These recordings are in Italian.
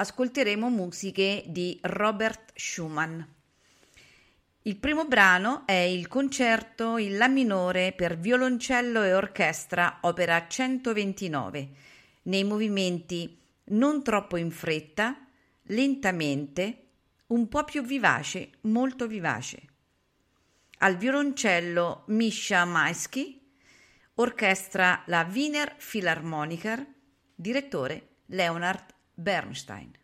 ascolteremo musiche di Robert Schumann. Il primo brano è il concerto in La minore per violoncello e orchestra, opera 129, nei movimenti non troppo in fretta, lentamente, un po' più vivace, molto vivace. Al violoncello Misha Maisky, Orchestra la Wiener Philharmoniker, direttore Leonard Bernstein.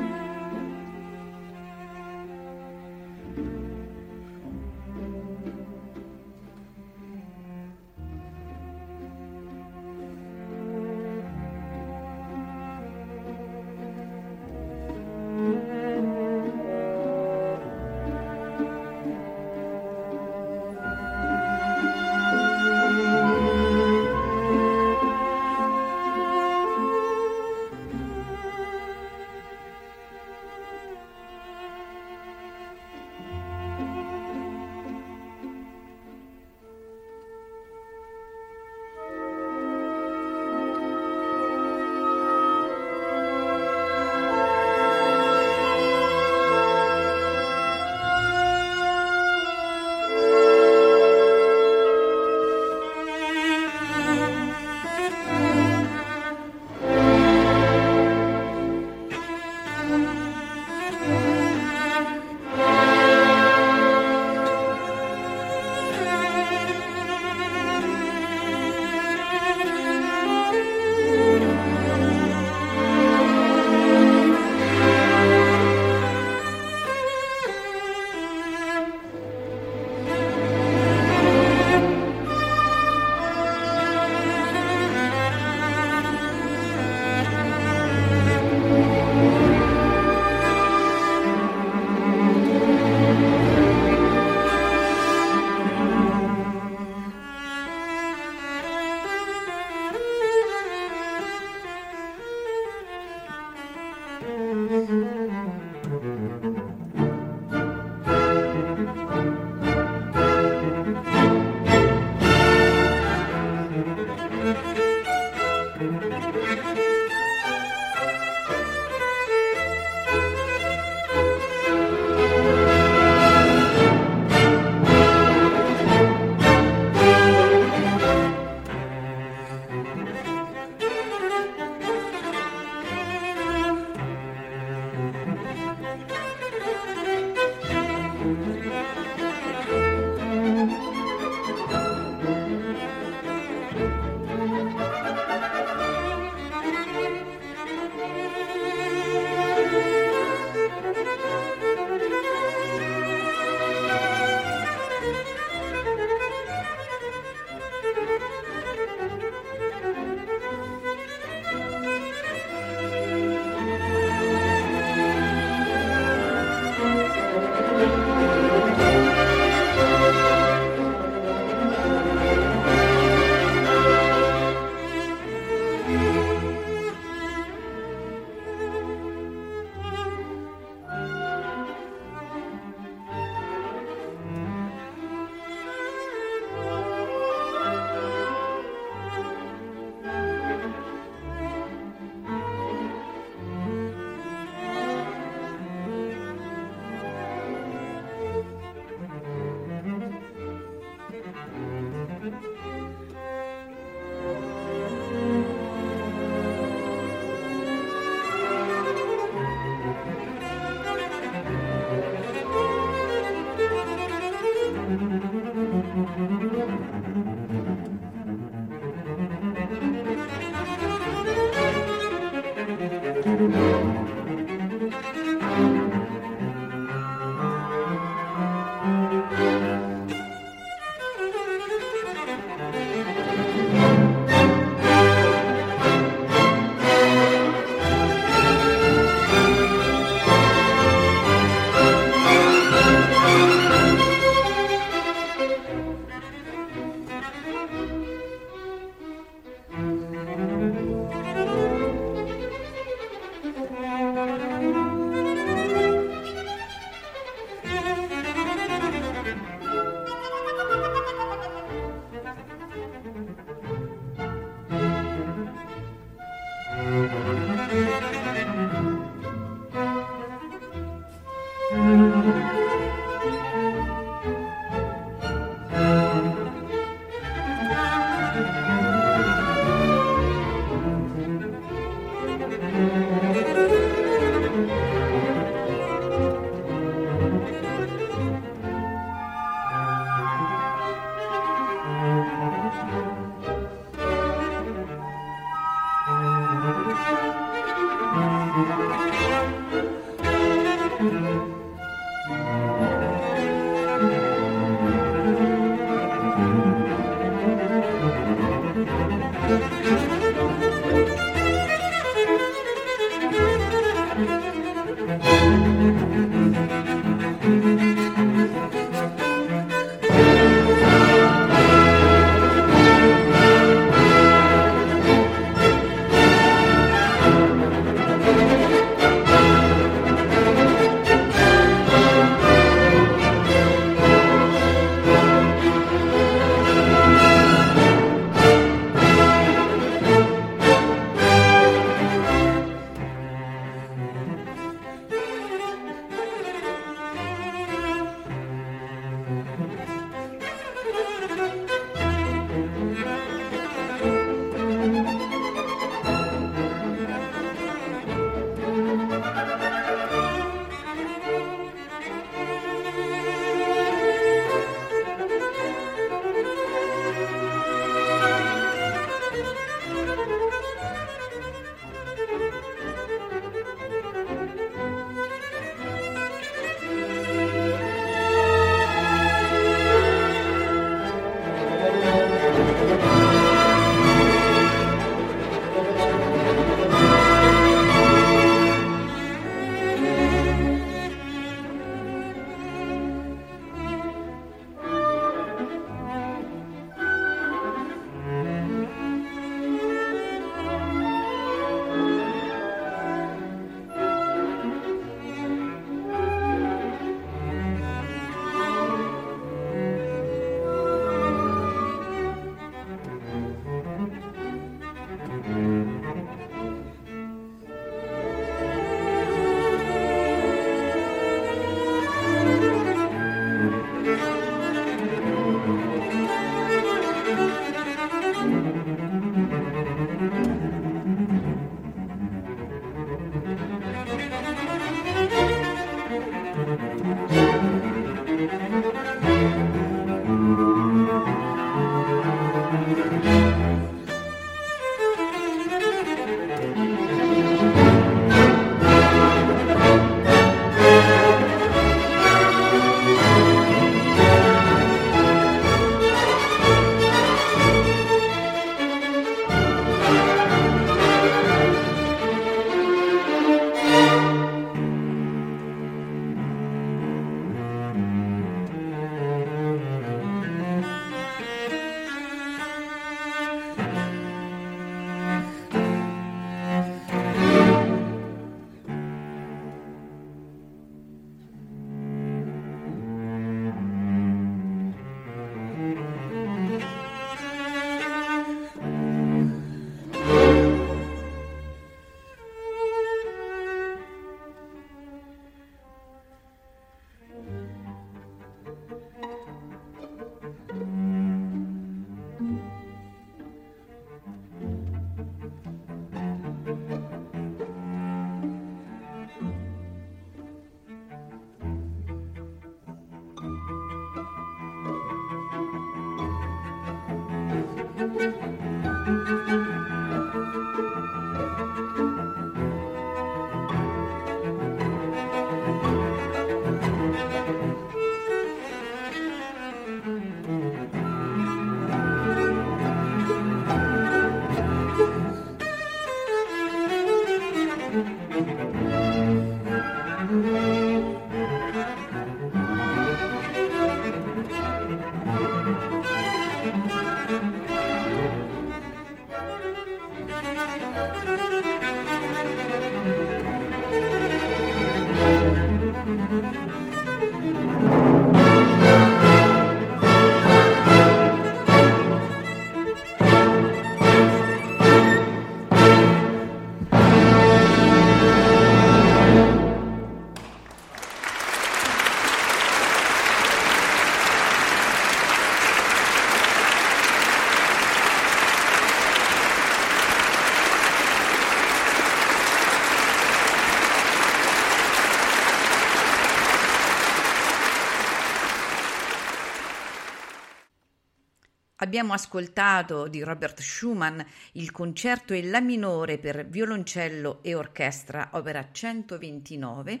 Abbiamo ascoltato di Robert Schumann il concerto in La minore per violoncello e orchestra, opera 129.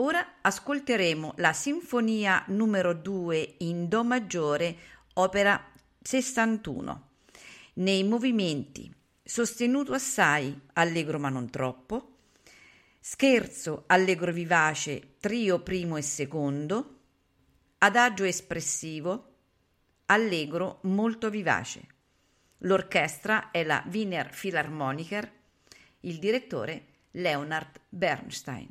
Ora ascolteremo la Sinfonia numero 2 in Do maggiore, opera 61. Nei movimenti sostenuto assai, allegro ma non troppo, scherzo, allegro vivace, trio primo e secondo, adagio espressivo, allegro molto vivace. L'orchestra è la Wiener Philharmoniker, il direttore Leonard Bernstein.